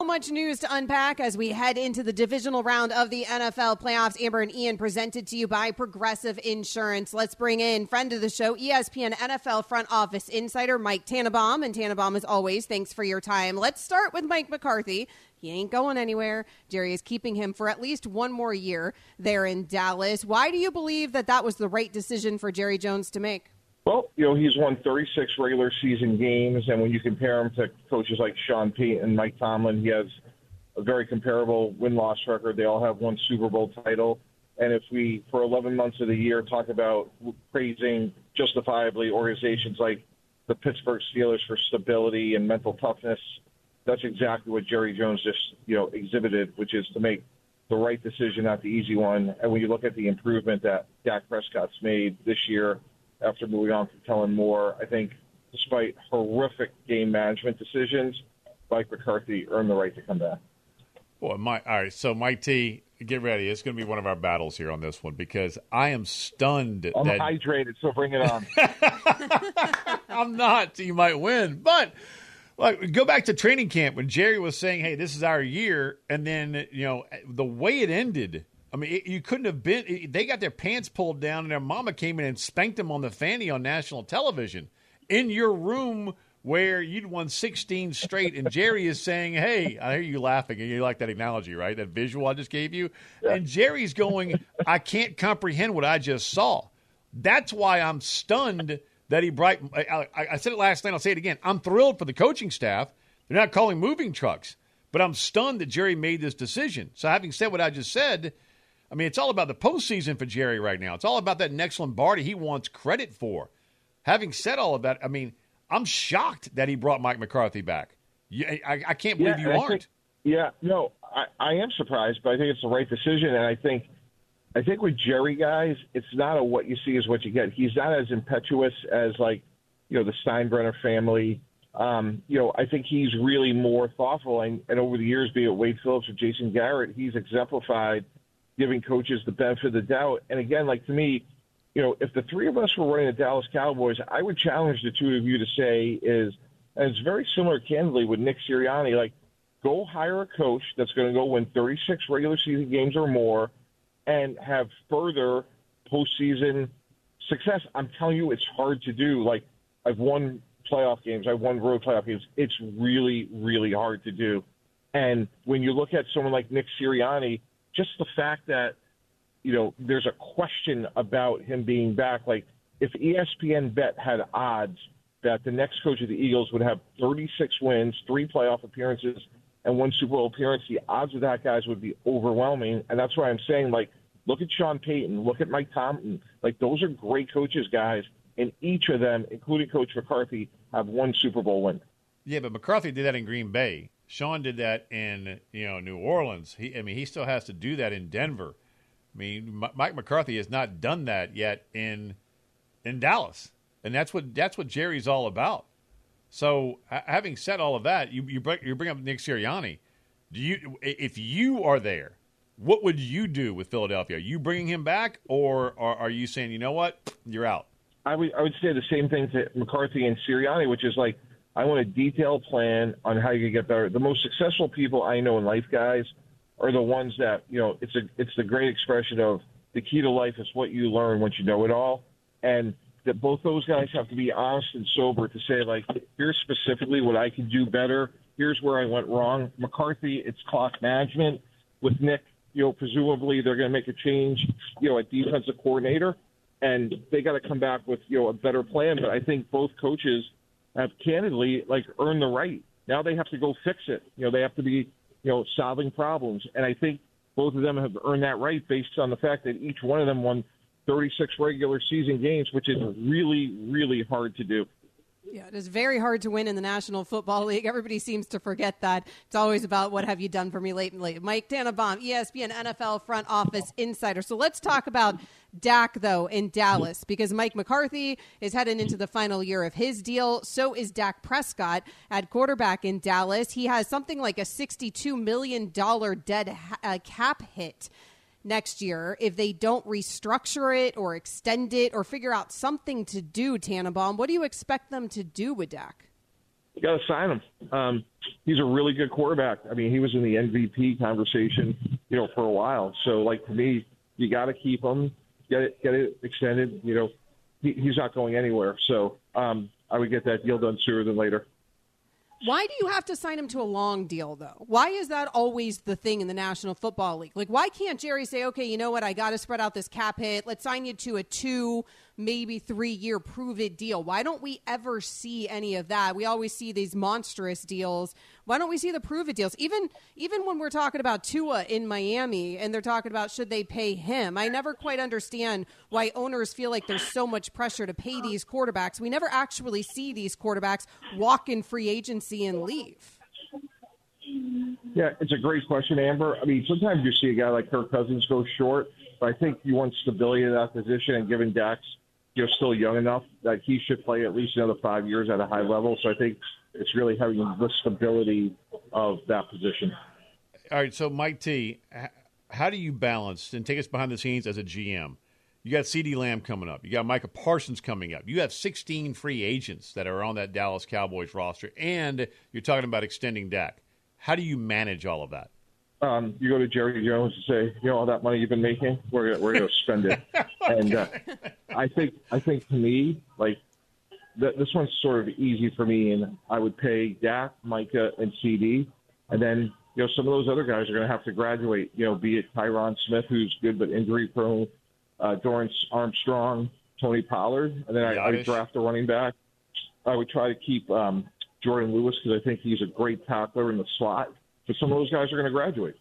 So much news to unpack as we head into the divisional round of the NFL playoffs. Amber and Ian presented to you by Progressive Insurance. Let's bring in friend of the show, ESPN NFL front office insider Mike Tannenbaum. And Tannenbaum, as always, thanks for your time. Let's start with Mike McCarthy. He ain't going anywhere. Jerry is keeping him for at least one more year there in Dallas. Why do you believe that that was the right decision for Jerry Jones to make? Well, you know, he's won 36 regular season games, and when you compare him to coaches like Sean Payton and Mike Tomlin, he has a very comparable win loss record. They all have one Super Bowl title. And if we, for 11 months of the year, talk about praising justifiably organizations like the Pittsburgh Steelers for stability and mental toughness, that's exactly what Jerry Jones just, you know, exhibited, which is to make the right decision, not the easy one. And when you look at the improvement that Dak Prescott's made this year after moving on from Kellen Moore, I think despite horrific game management decisions, Mike McCarthy earned the right to come back. Boy, my all right. So, Mike T, get ready. It's going to be one of our battles here on this one because I am stunned. I'm that, hydrated, so bring it on. I'm not. You might win, but like go back to training camp when Jerry was saying, "Hey, this is our year," and then you know the way it ended. I mean, it, you couldn't have been. It, they got their pants pulled down, and their mama came in and spanked them on the fanny on national television in your room where you'd won 16 straight. And Jerry is saying, "Hey, I hear you laughing, and you like that analogy, right? That visual I just gave you." Yeah. And Jerry's going, "I can't comprehend what I just saw." That's why I'm stunned that he bright. I, I, I said it last night. I'll say it again. I'm thrilled for the coaching staff. They're not calling moving trucks, but I'm stunned that Jerry made this decision. So, having said what I just said, I mean, it's all about the postseason for Jerry right now. It's all about that next Lombardi he wants credit for. Having said all of that, I mean, I'm shocked that he brought Mike McCarthy back. I, I can't believe Yeah, you I aren't. think- yeah, no, I, I am surprised, but I think it's the right decision. And I think, I think with Jerry guys, it's not a what you see is what you get. He's not as impetuous as like, you know, the Steinbrenner family. Um, you know, I think he's really more thoughtful. And, and over the years, be it Wade Phillips or Jason Garrett, he's exemplified giving coaches the benefit of the doubt. And again, like to me, you know, if the three of us were running the Dallas Cowboys, I would challenge the two of you to say is, and it's very similar, candidly, with Nick Sirianni, like go hire a coach that's going to go win 36 regular season games or more and have further postseason success. I'm telling you, it's hard to do. Like I've won playoff games, I've won road playoff games. It's really, really hard to do. And when you look at someone like Nick Sirianni, just the fact that you know there's a question about him being back. Like if ESPN Bet had odds that the next coach of the Eagles would have 36 wins, three playoff appearances, and one Super Bowl appearance, the odds of that guys would be overwhelming. And that's why I'm saying, like, look at Sean Payton, look at Mike Tomlin. Like, those are great coaches, guys. And each of them, including Coach McCarthy, have one Super Bowl win. Yeah, but McCarthy did that in Green Bay. Sean did that in you know New Orleans. He, I mean, he still has to do that in Denver. I mean, M- Mike McCarthy has not done that yet in in Dallas, and that's what that's what Jerry's all about. So, ha- having said all of that, you you bring, you bring up Nick Sirianni. Do you if you are there, what would you do with Philadelphia? Are you bringing him back, or, or are you saying, you know what, you're out? I would I would say the same thing to McCarthy and Sirianni, which is like I want a detailed plan on how you get better. The most successful people I know in life, guys, are the ones that you know. It's a it's the great expression of the key to life is what you learn once you know it all, and that both those guys have to be honest and sober to say like, here's specifically what I can do better. Here's where I went wrong. McCarthy, it's clock management. With Nick, you know, presumably they're going to make a change, you know, at defensive coordinator and they got to come back with you know a better plan. But I think both coaches have candidly like earned the right. Now they have to go fix it. You know, they have to be you know solving problems, and I think both of them have earned that right based on the fact that each one of them won 36 regular season games, which is really really hard to do. Yeah, it is very hard to win in the National Football League. Everybody seems to forget that. It's always about what have you done for me lately. Mike Tannenbaum, ESPN NFL front office insider. So let's talk about Dak, though, in Dallas, because Mike McCarthy is heading into the final year of his deal. So is Dak Prescott at quarterback in Dallas. He has something like a $62 million dead ha- uh, cap hit next year if they don't restructure it or extend it or figure out something to do, Tannenbaum. What do you expect them to do with Dak? You got to sign him. Um, he's a really good quarterback. I mean, he was in the MVP conversation, you know, for a while. So, like to me, you got to keep him, get it, get it extended. You know, he, he's not going anywhere. So, um, I would get that deal done sooner than later. Why do you have to sign him to a long deal, though? Why is that always the thing in the National Football League? Like, why can't Jerry say, okay, you know what, I got to spread out this cap hit. Let's sign you to a two, maybe three year prove it deal? Why don't we ever see any of that? We always see these monstrous deals why don't we see the prove it deals? Even even when we're talking about Tua in Miami and they're talking about should they pay him, I never quite understand why owners feel like there's so much pressure to pay these quarterbacks. We never actually see these quarterbacks walk in free agency and leave. Yeah, it's a great question, Amber. I mean, sometimes you see a guy like Kirk Cousins go short, but I think you want stability in that position, and given Dak's, you know, still young enough that he should play at least another five years at a high level. So I think it's really having the stability of that position. All right, so Mike T, how do you balance and take us behind the scenes as a GM? You got CeeDee Lamb coming up. You got Micah Parsons coming up. You have 16 free agents that are on that Dallas Cowboys roster, and you're talking about extending Dak. How do you manage all of that? Um, you go to Jerry Jones and say, you know, all that money you've been making, we're gonna, we're going to spend it. And uh, I think I think to me, like th- this one's sort of easy for me, and I would pay Dak, Micah, and CeeDee, and then you know some of those other guys are going to have to graduate. You know, be it Tyron Smith, who's good but injury prone, uh, Dorance Armstrong, Tony Pollard, and then I, I would draft a running back. I would try to keep um, Jourdan Lewis because I think he's a great tackler in the slot. But some of those guys are going to graduate.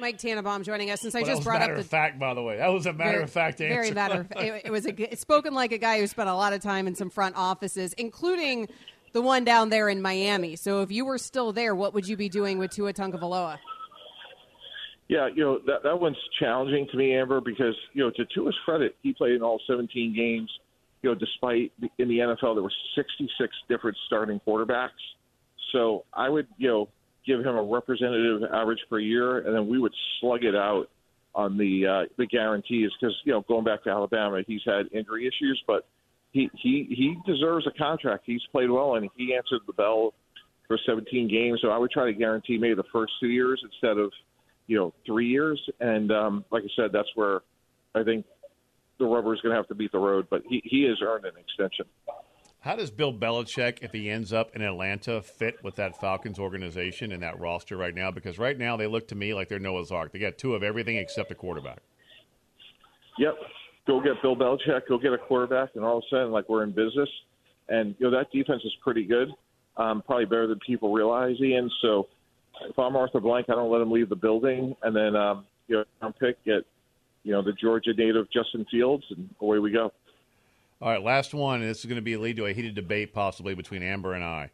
Mike Tannenbaum joining us. Since I well, just brought up the fact, by the way, that was a matter very, of fact answer. Very matter. Of, it, it was a, spoken like a guy who spent a lot of time in some front offices, including the one down there in Miami. So if you were still there, what would you be doing with Tua Tagovailoa? Yeah, you know that that one's challenging to me, Amber, because you know to Tua's credit, he played in all 17 games. You know, despite in the NFL there were 66 different starting quarterbacks. So I would, you know, give him a representative average per year, and then we would slug it out on the uh, the guarantees because you know going back to Alabama, he's had injury issues, but he he he deserves a contract. He's played well, and he answered the bell for 17 games. So I would try to guarantee maybe the first two years instead of you know three years. And um, like I said, that's where I think the rubber is going to have to beat the road. But he he has earned an extension. How does Bill Belichick, if he ends up in Atlanta, fit with that Falcons organization and that roster right now? Because right now they look to me like they're Noah's Ark. They got two of everything except a quarterback. Yep. Go get Bill Belichick, go get a quarterback, and all of a sudden, like we're in business. And you know that defense is pretty good, um, probably better than people realize. Ian. So if I'm Arthur Blank, I don't let him leave the building, and then um, you know, pick get you know the Georgia native Justin Fields, and away we go. All right, last one. This is going to be lead to a heated debate, possibly between Amber and I.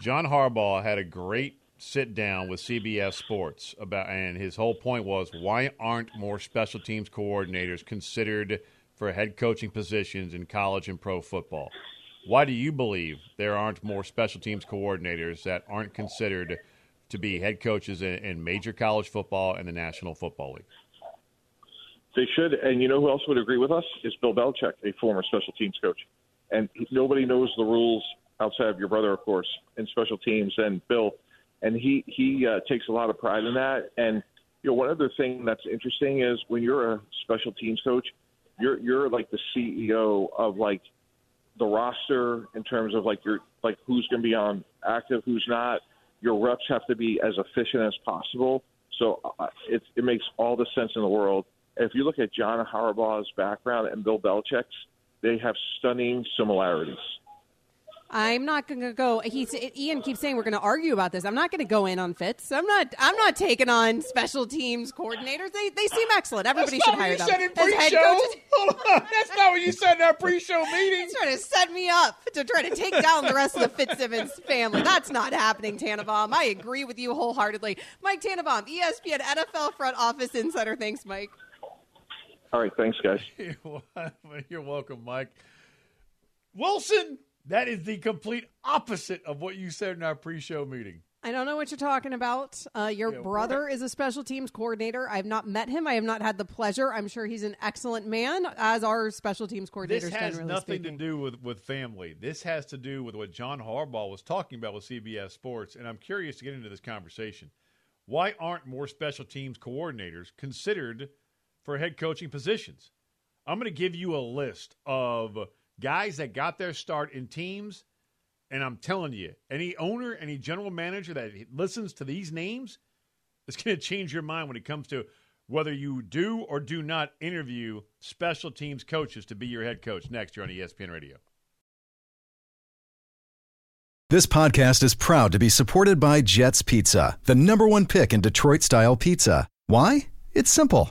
John Harbaugh had a great sit down with CBS Sports about, and his whole point was why aren't more special teams coordinators considered for head coaching positions in college and pro football? Why do you believe there aren't more special teams coordinators that aren't considered to be head coaches in, in major college football and the National Football League? They should, and you know who else would agree with us is Bill Belichick, a former special teams coach, and nobody knows the rules outside of your brother, of course, in special teams and Bill, and he he uh, takes a lot of pride in that. And you know, one other thing that's interesting is when you're a special teams coach, you're you're like the CEO of like the roster in terms of like your like who's going to be on active, who's not. Your reps have to be as efficient as possible. So uh, it it makes all the sense in the world if you look at John Harbaugh's background and Bill Belichick's, they have stunning similarities. I'm not going to go. He Ian keeps saying we're going to argue about this. I'm not going to go in on Fitz. I'm not. I'm not taking on special teams coordinators. They they seem excellent. Everybody That's should not hire what you them said in pre-show. coaches. That's not what you said in our pre-show meeting. He's trying to set me up to try to take down the rest of the Fitzsimmons family. That's not happening, Tannenbaum. I agree with you wholeheartedly. Mike Tannenbaum, ESPN NFL front office insider. Thanks, Mike. All right, thanks, guys. You're welcome, Mike. Wilson, that is the complete opposite of what you said in our pre-show meeting. I don't know what you're talking about. Uh, your Yeah, brother is a special teams coordinator. I have not met him. I have not had the pleasure. I'm sure he's an excellent man, as our special teams coordinators. This has nothing speaking. to do with, with family. This has to do with what John Harbaugh was talking about with CBS Sports, and I'm curious to get into this conversation. Why aren't more special teams coordinators considered for head coaching positions? I'm going to give you a list of guys that got their start in teams, and I'm telling you, any owner, any general manager that listens to these names is going to change your mind when it comes to whether you do or do not interview special teams coaches to be your head coach next year on ESPN Radio. This podcast is proud to be supported by Jets Pizza, the number one pick in Detroit style pizza. Why? It's simple.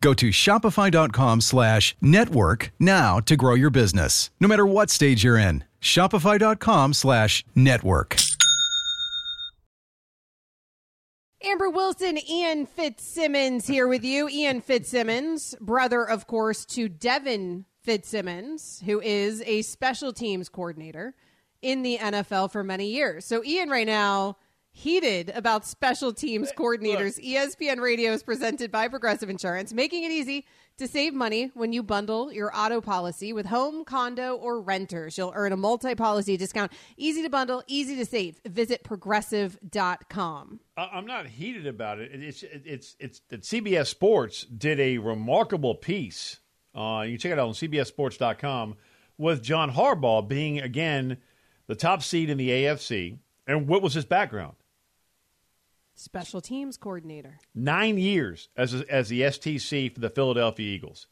Go to shopify.com slash network now to grow your business, no matter what stage you're in. Shopify.com slash network. Amber Wilson, Ian Fitzsimmons here with you. Ian Fitzsimmons, brother, of course, to Devin Fitzsimmons, who is a special teams coordinator in the NFL for many years. So, Ian, right now, heated about special teams coordinators. E ESPN Radio is presented by Progressive Insurance, making it easy to save money when you bundle your auto policy with home, condo, or renters. You'll earn a multi policy discount. Easy to bundle, easy to save. Visit progressive.com. I'm not heated about it. It's it's it's that CBS Sports did a remarkable piece. Uh, you can check it out on CBSSports.com with John Harbaugh being again the top seed in the AFC. And what was his background? Special teams coordinator. nine years as as the STC for the Philadelphia Eagles.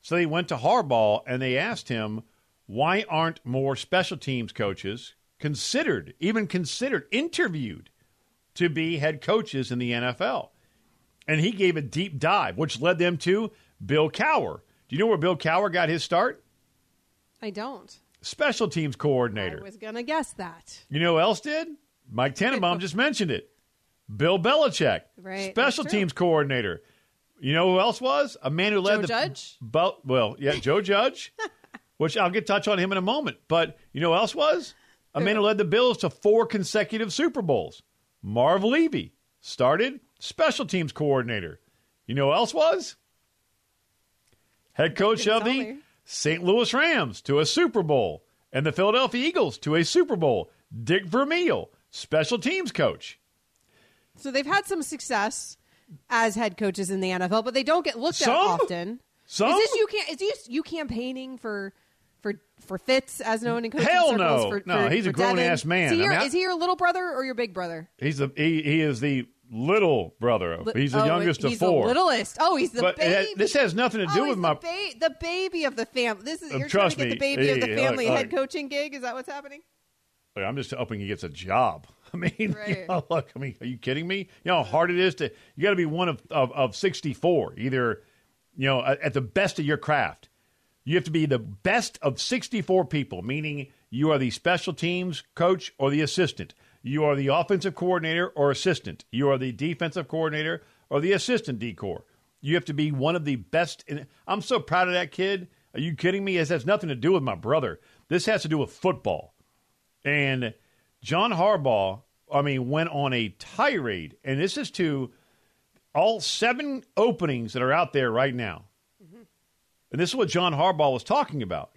So they went to Harbaugh and they asked him, why aren't more special teams coaches considered, even considered, interviewed to be head coaches in the NFL? And he gave a deep dive, which led them to Bill Cowher. Do you know where Bill Cowher got his start? I don't. Special teams coordinator. I was going to guess that. You know who else did? Mike Tannenbaum just mentioned it. Bill Belichick, Right, special teams coordinator. You know who else was? A man who led Joe the Judge? Bo- well, yeah, Joe Judge, which I'll get touch on him in a moment. But you know who else was? A man who led the Bills to four consecutive Super Bowls. Marv Levy started special teams coordinator. You know who else was? Head coach of the. St. Louis Rams to a Super Bowl and the Philadelphia Eagles to a Super Bowl. Dick Vermeil, special teams coach. So they've had some success as head coaches in the NFL, but they don't get looked Some? at often. Some? Is this you can is this you campaigning for for for Fitz as known in coaching Hell circles? no. For, No, for- he's a for Devin? grown-ass man. Is he, I your, mean, I- is he your little brother or your big brother? He's the he, he is the little brother of. He's the Oh, youngest he's of four. the littlest. Oh, he's the But baby. this has nothing to do oh, with my- the, ba- the baby of the family. This is Um, you're trust trying to get me. the baby of the family head coaching gig. Is that what's happening? I'm just hoping he gets a job. I mean, you know, look, I mean, are you kidding me? You know how hard it is to you got to be one of, of of 64, either you know at, at the best of your craft. You have to be the best of 64 people, meaning you are the special teams coach or the assistant. You are the offensive coordinator or assistant. You are the defensive coordinator or the assistant decor. You have to be one of the best. In, I'm so proud of that kid. Are you kidding me? This has nothing to do with my brother. This has to do with football. And John Harbaugh, I mean, went on a tirade, and this is to all seven openings that are out there right now. Mm-hmm. And this is what John Harbaugh was talking about.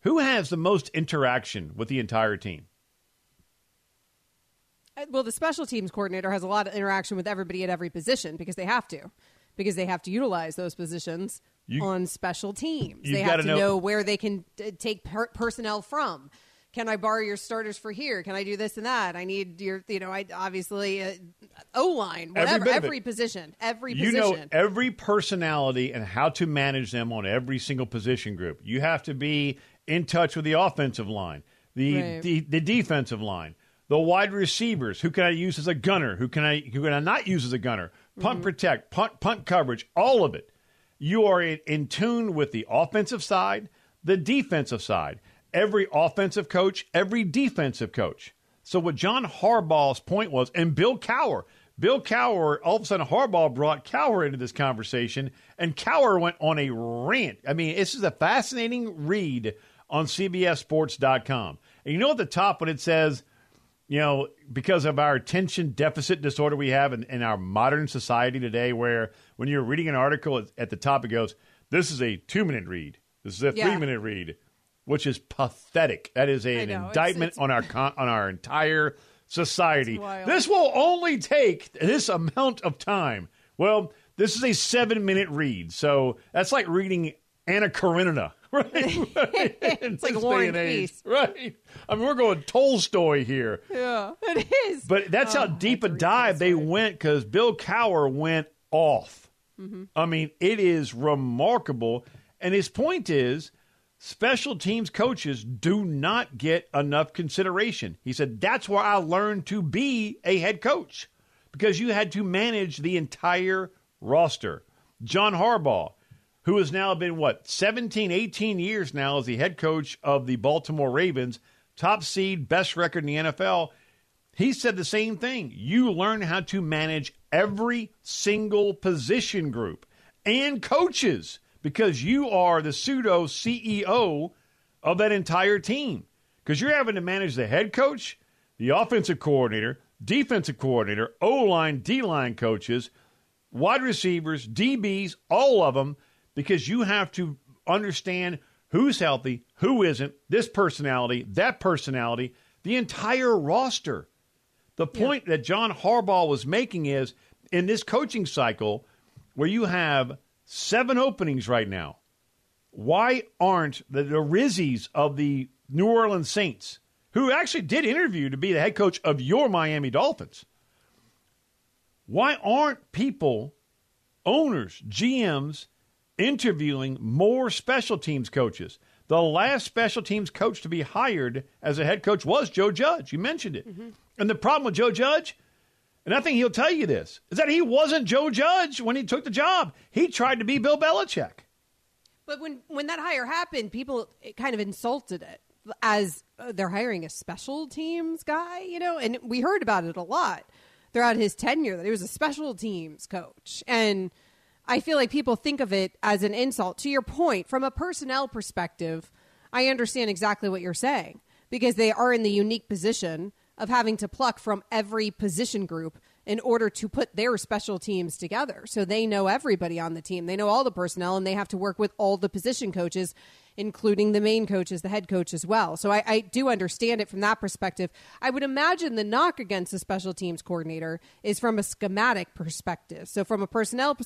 Who has the most interaction with the entire team? Uh, well, the special teams coordinator has a lot of interaction with everybody at every position because they have to, because they have to utilize those positions you, on special teams. They have to know, know, where they can uh, take per- personnel from. Can I borrow your starters for here? Can I do this and that? I need your, you know, I obviously uh, O line, whatever, every, every position, every you position. know every personality and how to manage them on every single position group. You have to be in touch with the offensive line, the right. the, the defensive line the wide receivers. Who can I use as a gunner? Who can I who can I not use as a gunner? Punt mm-hmm. protect, punt punt coverage, all of it. You are in, in tune with the offensive side, the defensive side. Every offensive coach, every defensive coach. So what John Harbaugh's point was, and Bill Cowher, Bill Cowher, all of a sudden Harbaugh brought Cowher into this conversation, and Cowher went on a rant. I mean, this is a fascinating read on CBSSports.com. And you know at the top when it says you know, because of our attention deficit disorder we have in, in our modern society today, where when you're reading an article at the top, it goes, This is a two minute read. This is a yeah. three minute read, which is pathetic. That is an know, indictment it's, it's, on our con- on our entire society. This will only take this amount of time. Well, this is a seven minute read, so that's like reading Anna Karenina right? right. it's like War and Peace, right? I mean, we're going Tolstoy here. Yeah, it is. But that's oh, how deep a dive they went because Bill Cowher went off. Mm-hmm. I mean, it is remarkable. And his point is special teams coaches do not get enough consideration. He said, That's where I learned to be a head coach because you had to manage the entire roster. John Harbaugh, who has now been, what, 17, 18 years now as the head coach of the Baltimore Ravens, top seed, best record in the NFL. He said the same thing. You learn how to manage every single position group and coaches because you are the pseudo CEO of that entire team. Because you're having to manage the head coach, the offensive coordinator, defensive coordinator, O line, D line coaches, wide receivers, DBs, all of them because you have to understand who's healthy, who isn't, this personality, that personality, the entire roster. The point yeah. that John Harbaugh was making is in this coaching cycle where you have seven openings right now, why aren't the, the Rizzis of the New Orleans Saints, who actually did interview to be the head coach of your Miami Dolphins, why aren't people, owners, GMs, interviewing more special teams coaches. The last special teams coach to be hired as a head coach was Joe Judge. You mentioned it. Mm-hmm. And the problem with Joe Judge, and I think he'll tell you this, is that he wasn't Joe Judge when he took the job. He tried to be Bill Belichick. But when, when that hire happened, people kind of insulted it as uh, they're hiring a special teams guy, you know, and we heard about it a lot throughout his tenure that he was a special teams coach. And – I feel like people think of it as an insult. To your point, from a personnel perspective, I understand exactly what you're saying because they are in the unique position of having to pluck from every position group in order to put their special teams together. So they know everybody on the team. They know all the personnel and they have to work with all the position coaches including the main coaches, the head coach as well. So I, I, do understand it from that perspective. I would imagine the knock against the special teams coordinator is from a schematic perspective. So from a personnel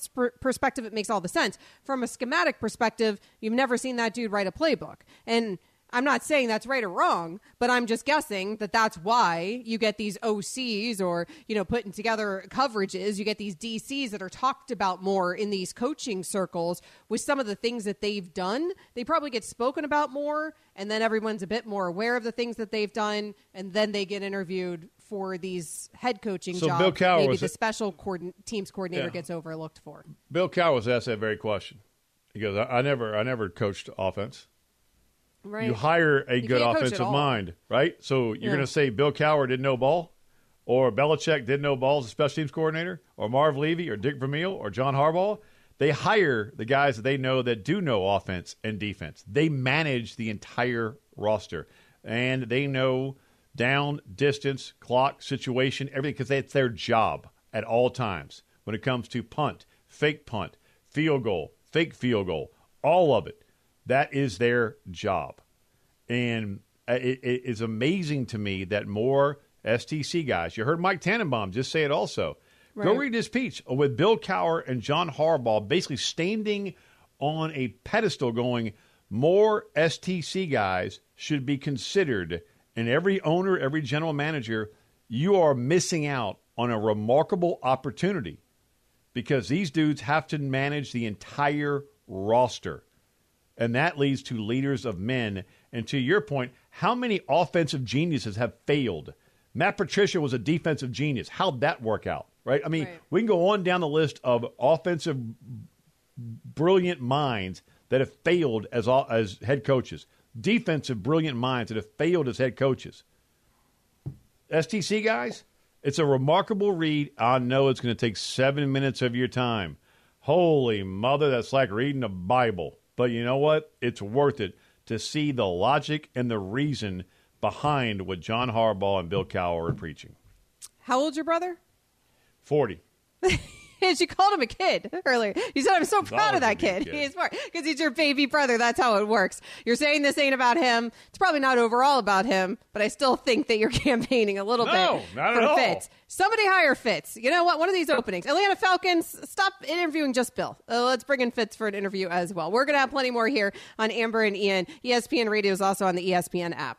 perspective, it makes all the sense. From a schematic perspective, you've never seen that dude write a playbook. And I'm not saying that's right or wrong, but I'm just guessing that that's why you get these OCs or, you know, putting together coverages. You get these DCs that are talked about more in these coaching circles with some of the things that they've done. They probably get spoken about more, and then everyone's a bit more aware of the things that they've done, and then they get interviewed for these head coaching so jobs. Bill Cowher maybe the special coordin- teams coordinator yeah. gets overlooked for. Bill Cowher was asked that very question. He goes, I, I never, I never coached offense. Right. You hire a You good can't coach at offensive mind, right? So you're Yeah. going to say Bill Cowher didn't know ball, or Belichick didn't know ball as a special teams coordinator, or Marv Levy, or Dick Vermeil, or John Harbaugh. They hire the guys that they know that do know offense and defense. They manage the entire roster, and they know down, distance, clock, situation, everything because it's their job at all times when it comes to punt, fake punt, field goal, fake field goal, all of it. That is their job. And uh, it, it is amazing to me that more STC guys, you heard Mike Tannenbaum just say it also. Go read his speech with Bill Cowher and John Harbaugh basically standing on a pedestal going, more STC guys should be considered. And every owner, every general manager, you are missing out on a remarkable opportunity because these dudes have to manage the entire roster. And that leads to leaders of men. And to your point, how many offensive geniuses have failed? Matt Patricia was a defensive genius. How'd that work out? Right? I mean, Right. we can go on down the list of offensive brilliant minds that have failed as as head coaches. Defensive brilliant minds that have failed as head coaches. STC guys, it's a remarkable read. I know it's going to take seven minutes of your time. Holy mother, that's like reading a Bible. But you know what? It's worth it to see the logic and the reason behind what John Harbaugh and Bill Cowher are preaching. How old's your brother? 40. she called him a kid earlier. You said, I'm so proud of that gonna be a kid. kid. He is smart because he's your baby brother. That's how it works. You're saying this ain't about him. It's probably not overall about him, but I still think that you're campaigning a little No, bit not for at all. Fitz. Somebody hire Fitz. You know what? One of these openings. Atlanta Falcons, stop interviewing just Bill. Uh, let's bring in Fitz for an interview as well. We're going to have plenty more here on Amber and Ian. ESPN Radio is also on the ESPN app.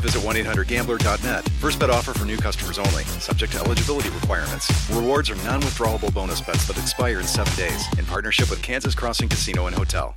visit 1-800-GAMBLER.net. First bet offer for new customers only. Subject to eligibility requirements. Rewards are non-withdrawable bonus bets that expire in seven days. In partnership with Kansas Crossing Casino and Hotel.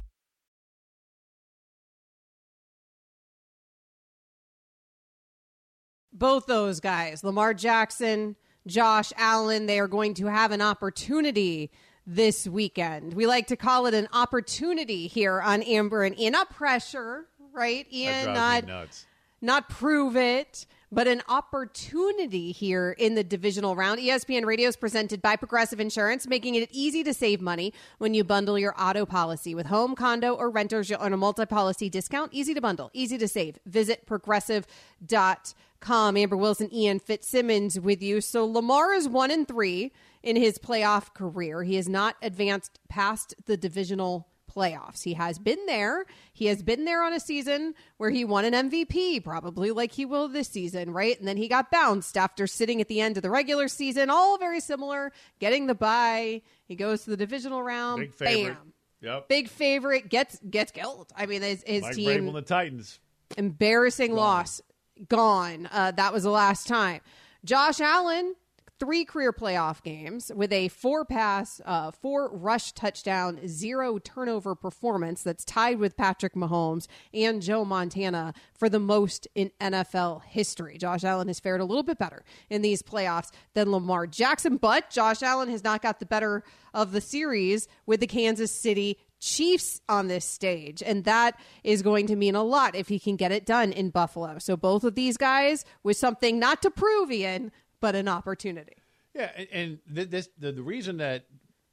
both those guys, Lamar Jackson, Josh Allen, they are going to have an opportunity this weekend. We like to call it an opportunity here on Amber and Ian. Not pressure, right? Ian, drives not me nuts. Not prove it, but an opportunity here in the divisional round. ESPN Radio is presented by Progressive Insurance, making it easy to save money when you bundle your auto policy with home, condo, or renters. You'll earn a multi-policy discount. Easy to bundle, easy to save. Visit progressive.com. Amber Wilson, Ian Fitzsimmons with you. So Lamar is one and three in his playoff career. He has not advanced past the divisional playoffs. He has been there. He has been there on a season where he won an MVP, probably like he will this season, right? And then he got bounced after sitting at the end of the regular season, all very similar, getting the bye. He goes to the divisional round. Big favorite. Bam. Yep. Big favorite gets gets killed. I mean, his, his Mike team Vrabel the Titans. embarrassing loss gone uh, that was the last time josh allen three career playoff games with a four pass, uh, four rush touchdown, zero turnover performance that's tied with Patrick Mahomes and Joe Montana for the most in NFL history. Josh Allen has fared a little bit better in these playoffs than Lamar Jackson, but Josh Allen has not got the better of the series with the Kansas City Chiefs on this stage. And that is going to mean a lot if he can get it done in Buffalo. So both of these guys with something not to prove, Ian, but an opportunity. Yeah, and, this the, the reason that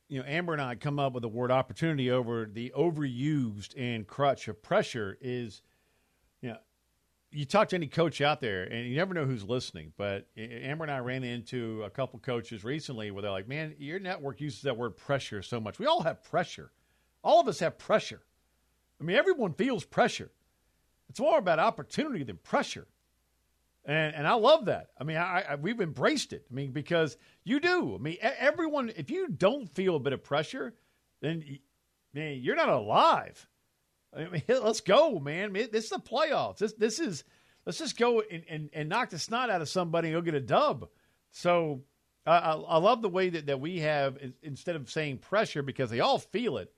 you know Amber and I come up with the word opportunity over the overused and crutch of pressure is, you know, you talk to any coach out there, and you never know who's listening. But Amber and I ran into a couple coaches recently where they're like, "Man, your network uses that word pressure so much. We all have pressure." All of us have pressure. I mean, everyone feels pressure. It's more about opportunity than pressure. And, and I love that. I mean, I, I, we've embraced it. I mean, because you do. I mean, everyone, if you don't feel a bit of pressure, then man, you're not alive. I mean, let's go, man. This is the playoffs. This this is let's just go and, and, and knock the snot out of somebody and go get a dub. So I, I love the way that, that we have instead of saying pressure because they all feel it.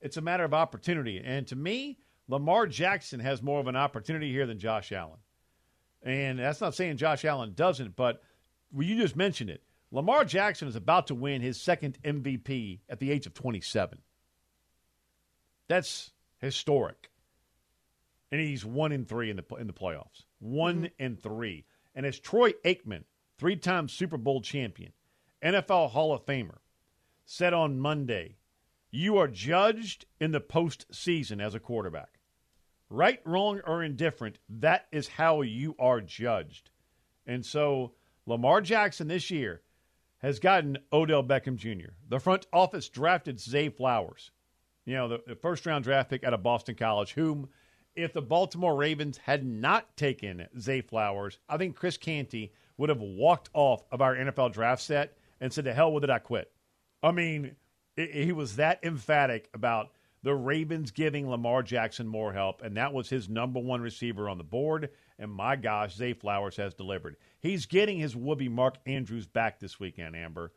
It's a matter of opportunity. And to me, Lamar Jackson has more of an opportunity here than Josh Allen. And that's not saying Josh Allen doesn't, but well, you just mentioned it. Lamar Jackson is about to win his second MVP at the age of 27. That's historic. And he's one in three in the in the playoffs. One mm-hmm. and three. And as Troy Aikman, three-time Super Bowl champion, NFL Hall of Famer, said on Monday you are judged in the postseason as a quarterback. Right, wrong, or indifferent, that is how you are judged. And so Lamar Jackson this year has gotten Odell Beckham Jr. The front office drafted Zay Flowers, you know, the, the first round draft pick out of Boston College, whom, if the Baltimore Ravens had not taken Zay Flowers, I think Chris Canty would have walked off of our NFL draft set and said, to hell with it, I quit. I mean, he was that emphatic about the Ravens giving Lamar Jackson more help, and that was his number one receiver on the board. And my gosh, Zay Flowers has delivered. He's getting his would-be Mark Andrews back this weekend, Amber.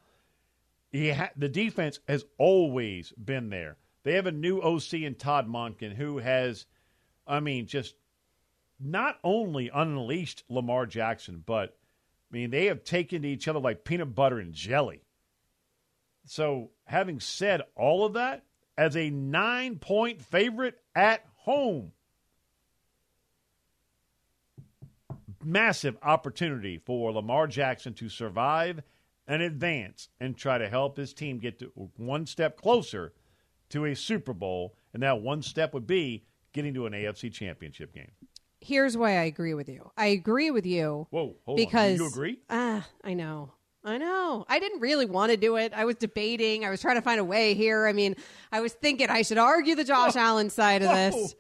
He ha- the defense has always been there. They have a new OC in Todd Monken who has, I mean, just not only unleashed Lamar Jackson, but I mean, they have taken to each other like peanut butter and jelly. So, having said all of that, as a nine point favorite at home, massive opportunity for Lamar Jackson to survive and advance and try to help his team get to one step closer to a Super Bowl. And that one step would be getting to an AFC championship game. Here's why I agree with you. I agree with you. Whoa, because on. you agree? Ah, uh, I know. I know. I didn't really want to do it. I was debating. I was trying to find a way here. I mean, I was thinking I should argue the Josh Whoa. Allen side of Whoa. this.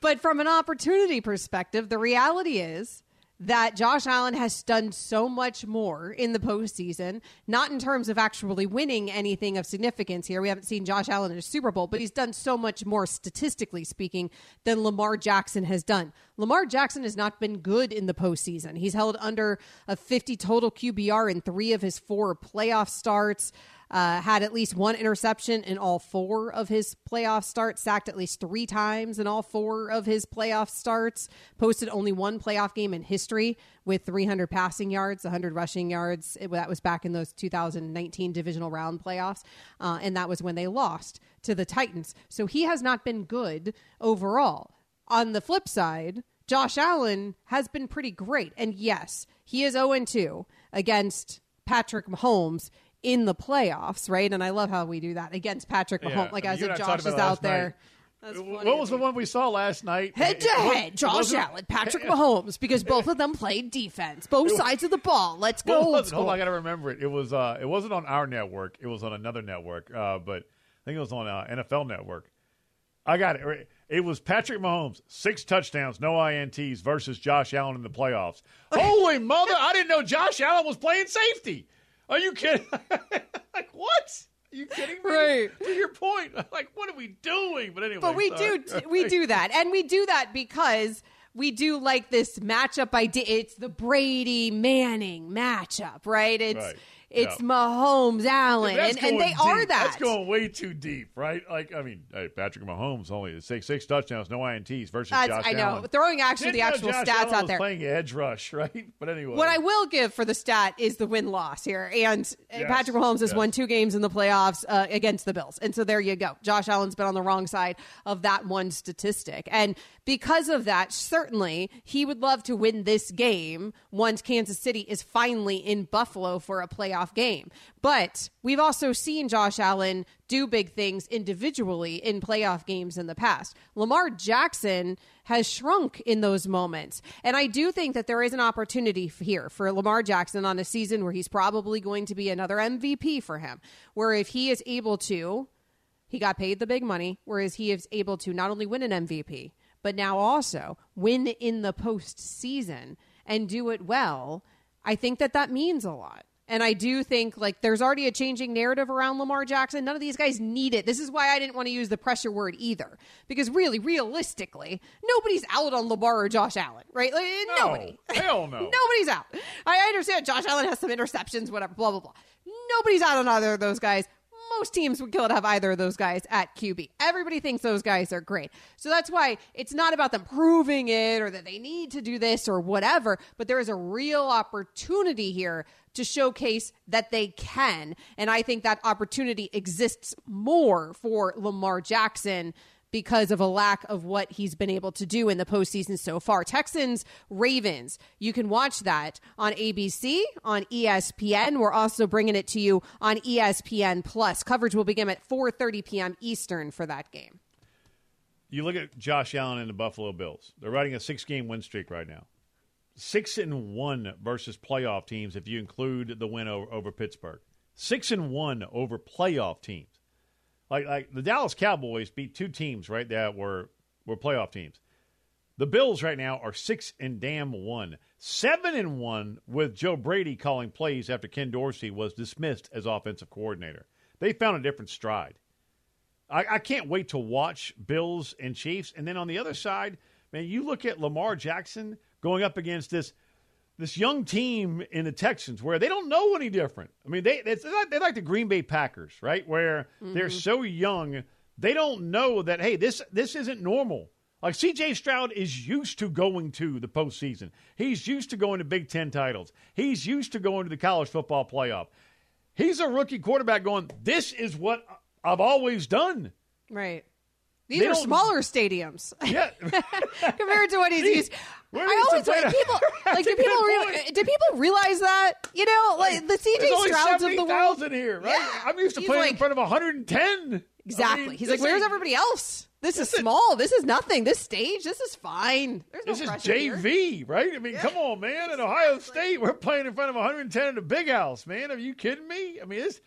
But from an opportunity perspective, the reality is that Josh Allen has done so much more in the postseason, not in terms of actually winning anything of significance here. We haven't seen Josh Allen in a Super Bowl, but he's done so much more statistically speaking than Lamar Jackson has done. Lamar Jackson has not been good in the postseason. He's held under a 50 total QBR in three of his four playoff starts uh, had at least one interception in all four of his playoff starts, sacked at least three times in all four of his playoff starts, posted only one playoff game in history with 300 passing yards, 100 rushing yards. It, that was back in those 2019 divisional round playoffs. Uh, and that was when they lost to the Titans. So he has not been good overall. On the flip side, Josh Allen has been pretty great. And yes, he is 0 2 against Patrick Mahomes in the playoffs, right? And I love how we do that against Patrick Mahomes. Yeah, like I, mean, I said, Josh is out there. What was the one we saw last night? Head to head, Josh Allen, Patrick Mahomes, because both of them played defense, both sides of the ball. Let's go. Hold on, I got to remember it. It was uh, it wasn't on our network. It was on another network, uh, but I think it was on uh, NFL Network. I got it. It was Patrick Mahomes, six touchdowns, no ints versus Josh Allen in the playoffs. Holy mother! I didn't know Josh Allen was playing safety. Are you kidding? like what? Are you kidding me? Right. To your point, like what are we doing? But anyway, but we sorry. do we do that, and we do that because we do like this matchup idea. It's the Brady Manning matchup, right? It's right. It's Yeah. Mahomes, Allen, That's and, and they going are deep. that. That's going way too deep, right? Like, I mean, hey, Patrick Mahomes only six six touchdowns, no ints versus That's- Josh I know. Allen. Throwing actually the actual Josh stats Allen out there. Playing edge rush, right? But anyway, What I will give for the stat is the win loss here. And uh, Yes, Patrick Mahomes has yes. won two games in the playoffs uh, against the Bills. And so there you go. Josh Allen's been on the wrong side of that one statistic. And because of that, certainly he would love to win this game once Kansas City is finally in Buffalo for a playoff game. But we've also seen Josh Allen do big things individually in playoff games in the past. Lamar Jackson has shrunk in those moments. And I do think that there is an opportunity here for Lamar Jackson on a season where he's probably going to be another MVP for him, where if he is able to, he got paid the big money, whereas he is able to not only win an MVP, but now also win in the postseason and do it well. I think that that means a lot. And I do think like there's already a changing narrative around Lamar Jackson. None of these guys need it. This is why I didn't want to use the pressure word either. Because really, realistically, nobody's out on Lamar or Josh Allen, right? Like, eh, nobody. hell no. Nobody's out. I understand Josh Allen has some interceptions, whatever, blah, blah, blah. Nobody's out on either of those guys. Most teams would kill to have either of those guys at QB. Everybody thinks those guys are great. So that's why it's not about them proving it or that they need to do this or whatever, but there is a real opportunity here to showcase that they can. And I think that opportunity exists more for Lamar Jackson because of a lack of what he's been able to do in the postseason so far. Texans, Ravens. You can watch that on ABC, on ESPN. We're also bringing it to you on ESPN Plus. Coverage will begin at 4:30 p.m. Eastern for that game. you look at Josh Allen and the Buffalo Bills. They're riding a six game win streak right now. Six and one versus playoff teams if you include the win over, over Pittsburgh. Six and one over playoff teams. Like like the Dallas Cowboys beat two teams right that were were playoff teams. The Bills right now are six and damn one, seven and one with Joe Brady calling plays after Ken Dorsey was dismissed as offensive coordinator. They found a different stride. I, I can't wait to watch Bills and Chiefs. And then on the other side, man, you look at Lamar Jackson going up against this this young team in the Texans where they don't know any different. I mean, they it's like, they're like the Green Bay Packers, right? Where they're mm-hmm. so young, they don't know that hey, this this isn't normal. Like C.J. Stroud is used to going to the postseason. He's used to going to Big Ten titles. He's used to going to the college football playoff. He's a rookie quarterback going. This is what I've always done. Right. These They are smaller stadiums Yeah. compared to what he's used. Where I always like people like do people point. do people realize that you know like the CJ Strouds of the world 70,000 here, right? Yeah. I'm used to He's playing in front of 110. Exactly. I mean, He's like, where's everybody else? This is this is- small. This is nothing. This stage, this is fine. There's no This is pressure here. JV, right? I mean, come on, man. In Ohio State, we're playing in front of 110 in the big house, man. Are you kidding me? I mean, this.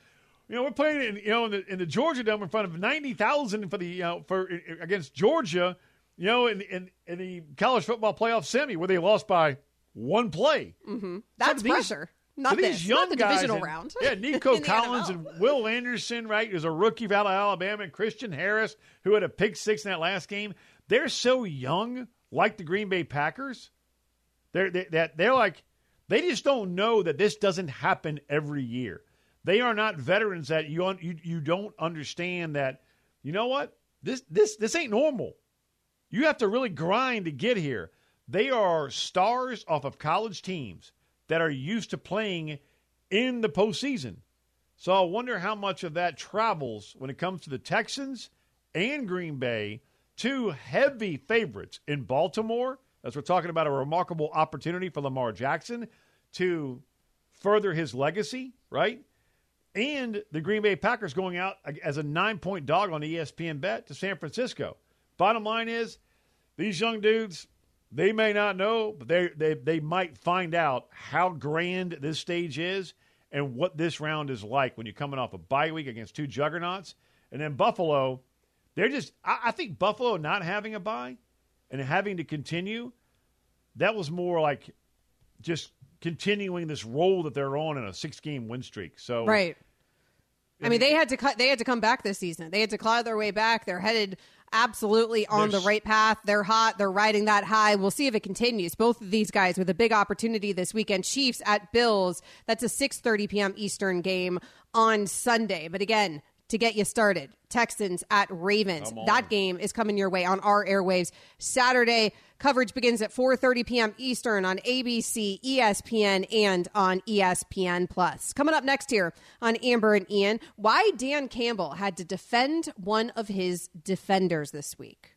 you know we're playing in you know in the, in the Georgia Dome in front of 90,000 for the you know for against Georgia, you know in in, in the college football playoff semi where they lost by one play. Mm-hmm. That's pressure. Not so this. these young not the guys divisional and- round. Yeah, Nico Collins and Will Anderson, right, who's a rookie out of Alabama, and Christian Harris, who had a pick six in that last game. They're so young, like the Green Bay Packers. They're they, that they're like they just don't know that this doesn't happen every year. They are not veterans that you you you don't understand that. You know what? This this this ain't normal. You have to really grind to get here. They are stars off of college teams that are used to playing in the postseason. So I wonder how much of that travels when it comes to the Texans and Green Bay, two heavy favorites in Baltimore, as we're talking about a remarkable opportunity for Lamar Jackson to further his legacy, right? And the Green Bay Packers going out as a nine point dog on ESPN bet to San Francisco. Bottom line is, these young dudes, they may not know, but they, they, they might find out how grand this stage is and what this round is like when you're coming off a bye week against two juggernauts. And then Buffalo, they're just, I, I think Buffalo not having a bye and having to continue, that was more like just continuing this role that they're on in a six game win streak. So, Right. I mean, they had to cut. They had to come back this season. They had to claw their way back. They're headed absolutely on There's- the right path. They're hot. They're riding that high. We'll see if it continues. Both of these guys with a big opportunity this weekend. Chiefs at Bills. That's a 6:30 p.m. Eastern game on Sunday. But again, to get you started, Texans at Ravens. That game is coming your way on our airwaves Saturday. Coverage begins at 4:30 p.m. Eastern on ABC, ESPN, and on ESPN Plus. Coming up next here on Amber and Ian, why Dan Campbell had to defend one of his defenders this week.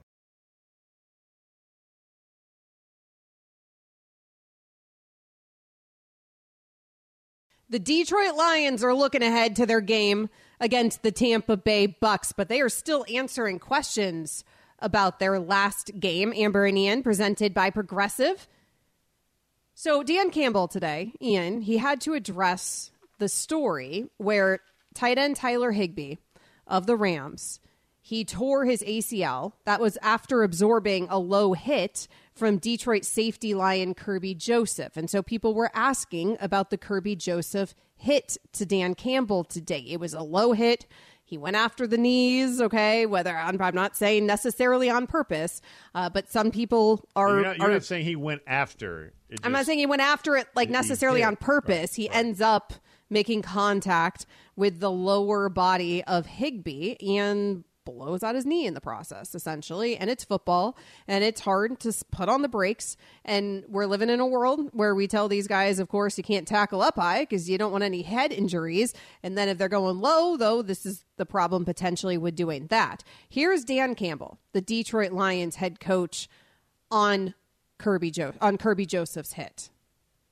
The Detroit Lions are looking ahead to their game against the Tampa Bay Bucks, but they are still answering questions about their last game. Amber and Ian, presented by Progressive. So, Dan Campbell today, Ian, he had to address the story where tight end Tyler Higbee of the Rams, he tore his ACL. That was after absorbing a low hit from Detroit safety lion Kerby Joseph. And so people were asking about the Kerby Joseph hit to Dan Campbell today. It was a low hit. He went after the knees, okay, whether I'm, I'm not saying necessarily on purpose, uh, but some people are. You're not, you're are not saying he went after. It I'm not saying he went after it like necessarily did. on purpose. He ends up making contact with the lower body of Higbee and blows out his knee in the process, essentially. And it's football, and it's hard to put on the brakes. And we're living in a world where we tell these guys, of course, you can't tackle up high because you don't want any head injuries. And then if they're going low, though, this is the problem potentially with doing that. Here's Dan Campbell, the Detroit Lions head coach, on Kerby jo- on Kerby Joseph's hit.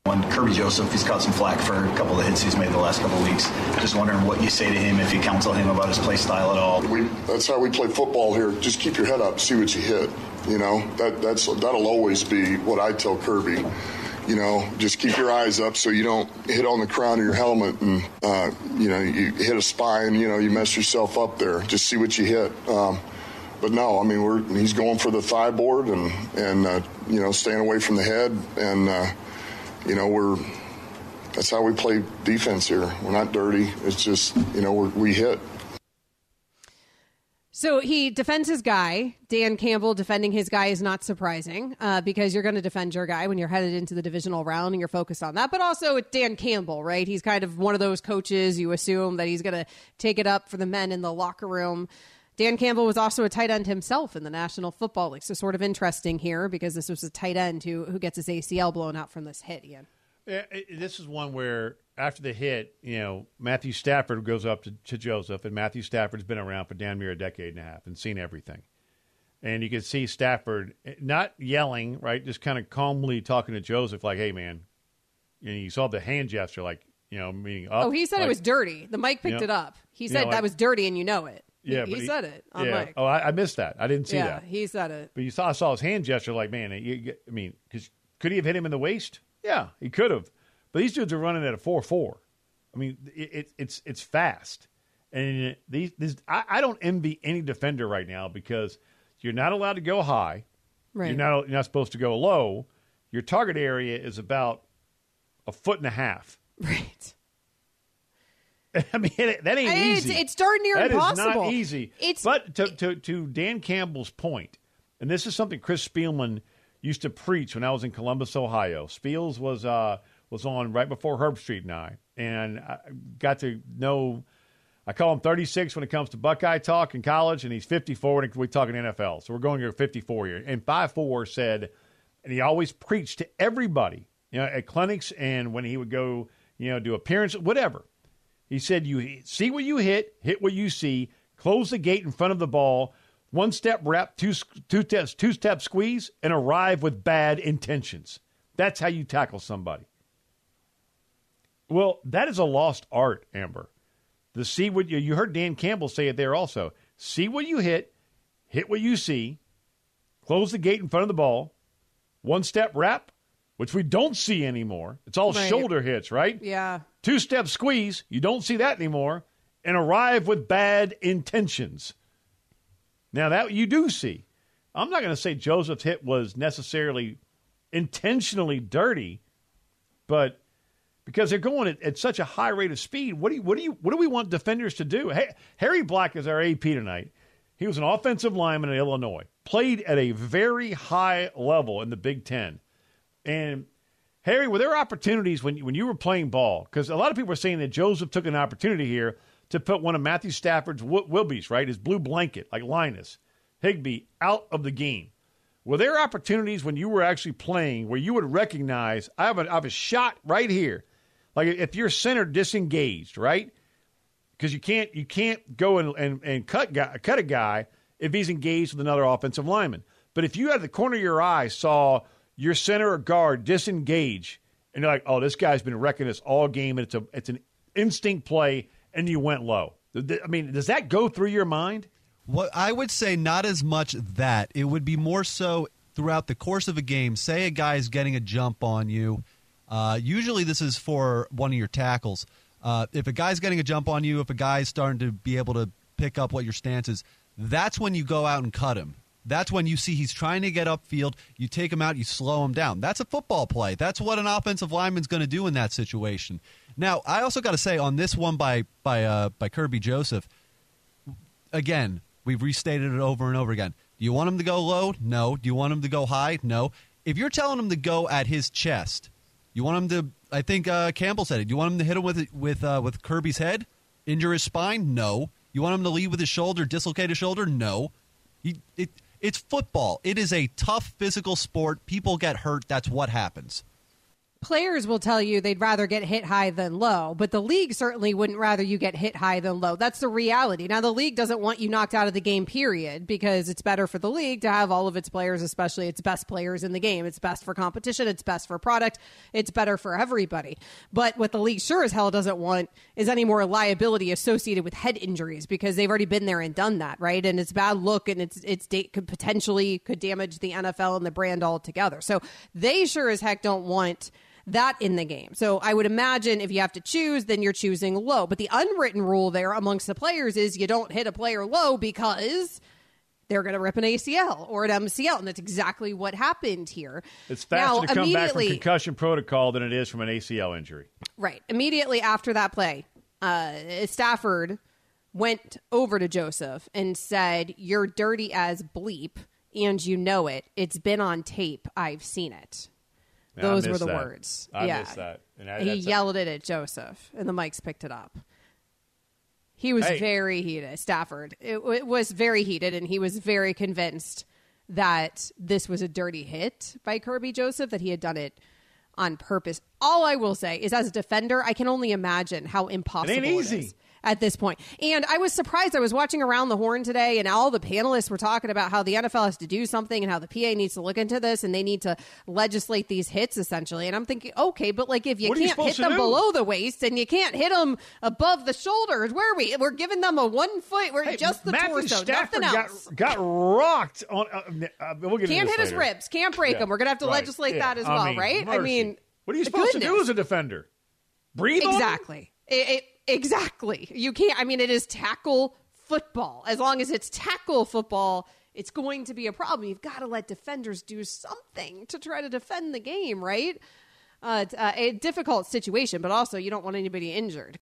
When Kerby Joseph, he's caught some flack for a couple of hits he's made the last couple of weeks. Just wondering what you say to him if you counsel him about his play style at all. We, that's how we play football here. Just keep your head up, see what you hit. You know that that's that'll always be what I tell Kerby. You know, just keep your eyes up so you don't hit on the crown of your helmet and uh, you know you hit a spine. You know, you mess yourself up there. Just see what you hit. Um, but no, I mean we're he's going for the thigh board and and uh, you know staying away from the head and uh, you know we're that's how we play defense here. We're not dirty. It's just you know we hit. So he defends his guy. Dan Campbell defending his guy is not surprising uh, because you're going to defend your guy when you're headed into the divisional round and you're focused on that. But also, it's Dan Campbell, right? He's kind of one of those coaches you assume that he's going to take it up for the men in the locker room. Dan Campbell was also a tight end himself in the National Football League. So, sort of interesting here because this was a tight end who, who gets his ACL blown out from this hit, Ian. Yeah, it- this is one where after the hit, you know, Matthew Stafford goes up to, to Joseph, and Matthew Stafford's been around for damn near a decade and a half and seen everything. And you can see Stafford eh, not yelling, right, just kind of calmly talking to Joseph, like, "Hey, man," and you saw the hand gesture, like, You know, meaning up. oh, he said like- it was dirty. The mic picked Yeah. it up. He You said know, that I- was dirty, and you know it. Yeah, he, but he said it on yeah. Oh, I, I missed that. I didn't see that. yeah, that. he said it. But you saw, I saw his hand gesture, like, man, I mean, because could he have hit him in the waist? Yeah, he could have. But these dudes are running at a four four. I mean, it, it, it's it's fast, and these, these I, I don't envy any defender right now because you're not allowed to go high. Right. You're not you're not supposed to go low. Your target area is about a foot and a half. Right. I mean, that ain't It's- easy. it's darn near That is impossible. not easy. It's- but to, to to Dan Campbell's point, and this is something Chris Spielman used to preach when I was in Columbus, Ohio. Spiels was uh, was on right before Herbstreit and I, and I got to know. I call him 36 when it comes to Buckeye talk in college, and he's 54 when we talk in NFL. So we're going to 54 here. And 5'4 said, and he always preached to everybody, you know, at clinics and when he would go, you know, do appearances, whatever. He said, "You see what you hit, hit what you see. Close the gate in front of the ball. One step wrap, two two steps, two step squeeze, and arrive with bad intentions. That's how you tackle somebody." Well, that is a lost art, Amber. The see what you you heard Dan Campbell say it there also. See what you hit, hit what you see. Close the gate in front of the ball. One step wrap, which we don't see anymore. It's all Right. shoulder hits, right? Yeah. Two step squeeze, you don't see that anymore, and arrive with bad intentions. Now, that you do see. I'm not going to say Joseph's hit was necessarily intentionally dirty, but because they're going at, at such a high rate of speed, what do you, what do you what do we want defenders to do? Hey, Harry Black is our AP tonight. He was an offensive lineman in Illinois, played at a very high level in the Big Ten, and Harry, were there opportunities when when you were playing ball? Because a lot of people are saying that Joseph took an opportunity here to put one of Matthew Stafford's Wil- Wilby's, right, his blue blanket, like Linus Higbee, out of the game. Were there opportunities when you were actually playing where you would recognize I have a, I have a shot right here, like if your center disengaged, right? Because you can't you can't go and, and, and cut guy, cut a guy if he's engaged with another offensive lineman. But if you of the corner of your eye saw your center or guard disengage, and you're like, oh, this guy's been wrecking us all game, and it's a it's an instinct play, and you went low. I mean, does that go through your mind? What I would say, not as much that. It would be more so throughout the course of a game. Say a guy's getting a jump on you. Uh, usually, this is for one of your tackles. Uh, if a guy's getting a jump on you, if a guy's starting to be able to pick up what your stance is, that's when you go out and cut him. That's when you see he's trying to get upfield. You take him out, you slow him down. That's a football play. That's what an offensive lineman's going to do in that situation. Now, I also got to say on this one by by uh, by Kerby Joseph, again, we've restated it over and over again. Do you want him to go low? No. Do you want him to go high? No. If you're telling him to go at his chest, you want him to. I think uh, Campbell said it. Do you want him to hit him with with uh, with Kerby's head, injure his spine? No. You want him to lead with his shoulder, dislocate his shoulder? No. He, it, it's football. It is a tough physical sport. People get hurt. That's what happens. Players will tell you they'd rather get hit high than low, but the league certainly wouldn't rather you get hit high than low. That's the reality. Now, the league doesn't want you knocked out of the game, period, because it's better for the league to have all of its players, especially its best players in the game. It's best for competition, it's best for product, it's better for everybody. But what the league sure as hell doesn't want is any more liability associated with head injuries because they've already been there and done that, right? And it's bad look and it's it's date could potentially could damage the NFL and the brand altogether. So they sure as heck don't want that in the game. So I would imagine if you have to choose, then you're choosing low. But the unwritten rule there amongst the players is you don't hit a player low because they're going to rip an ACL or an MCL, and that's exactly what happened here. It's faster Now, to come back from concussion protocol than it is from an ACL injury. Right. Immediately after that play, uh, Stafford went over to Joseph and said, You're dirty as bleep, and you know it. It's been on tape. I've seen it. I Those were the that. words. I yeah. missed that. And I- he yelled it at Joseph, and the mics picked it up. He was Hey. very heated. Stafford. It, it was very heated, and he was very convinced that this was a dirty hit by Kerby Joseph, that he had done it on purpose. All I will say is, as a defender, I can only imagine how impossible It ain't easy. is. At this point. And I was surprised. I was watching Around the Horn today, and all the panelists were talking about how the NFL has to do something and how the PA needs to look into this and they need to legislate these hits essentially. And I'm thinking, okay, but like if you What can't hit them do? below the waist and you can't hit them above the shoulders, where are we? We're giving them a one foot. We're Hey, just the Matthew torso, Stafford nothing got, else. got rocked on. Uh, uh, we'll get Can't hit his ribs. Can't break Yeah, them. We're gonna have to right. legislate Yeah. that as well, mean, right? I mean, what are you supposed to do as a defender? Breathe on? Exactly. It, it, exactly. You can't. I mean, it is tackle football. As long as it's tackle football, it's going to be a problem. You've got to let defenders do something to try to defend the game, right? Uh, it's, uh, a difficult situation, but also you don't want anybody injured.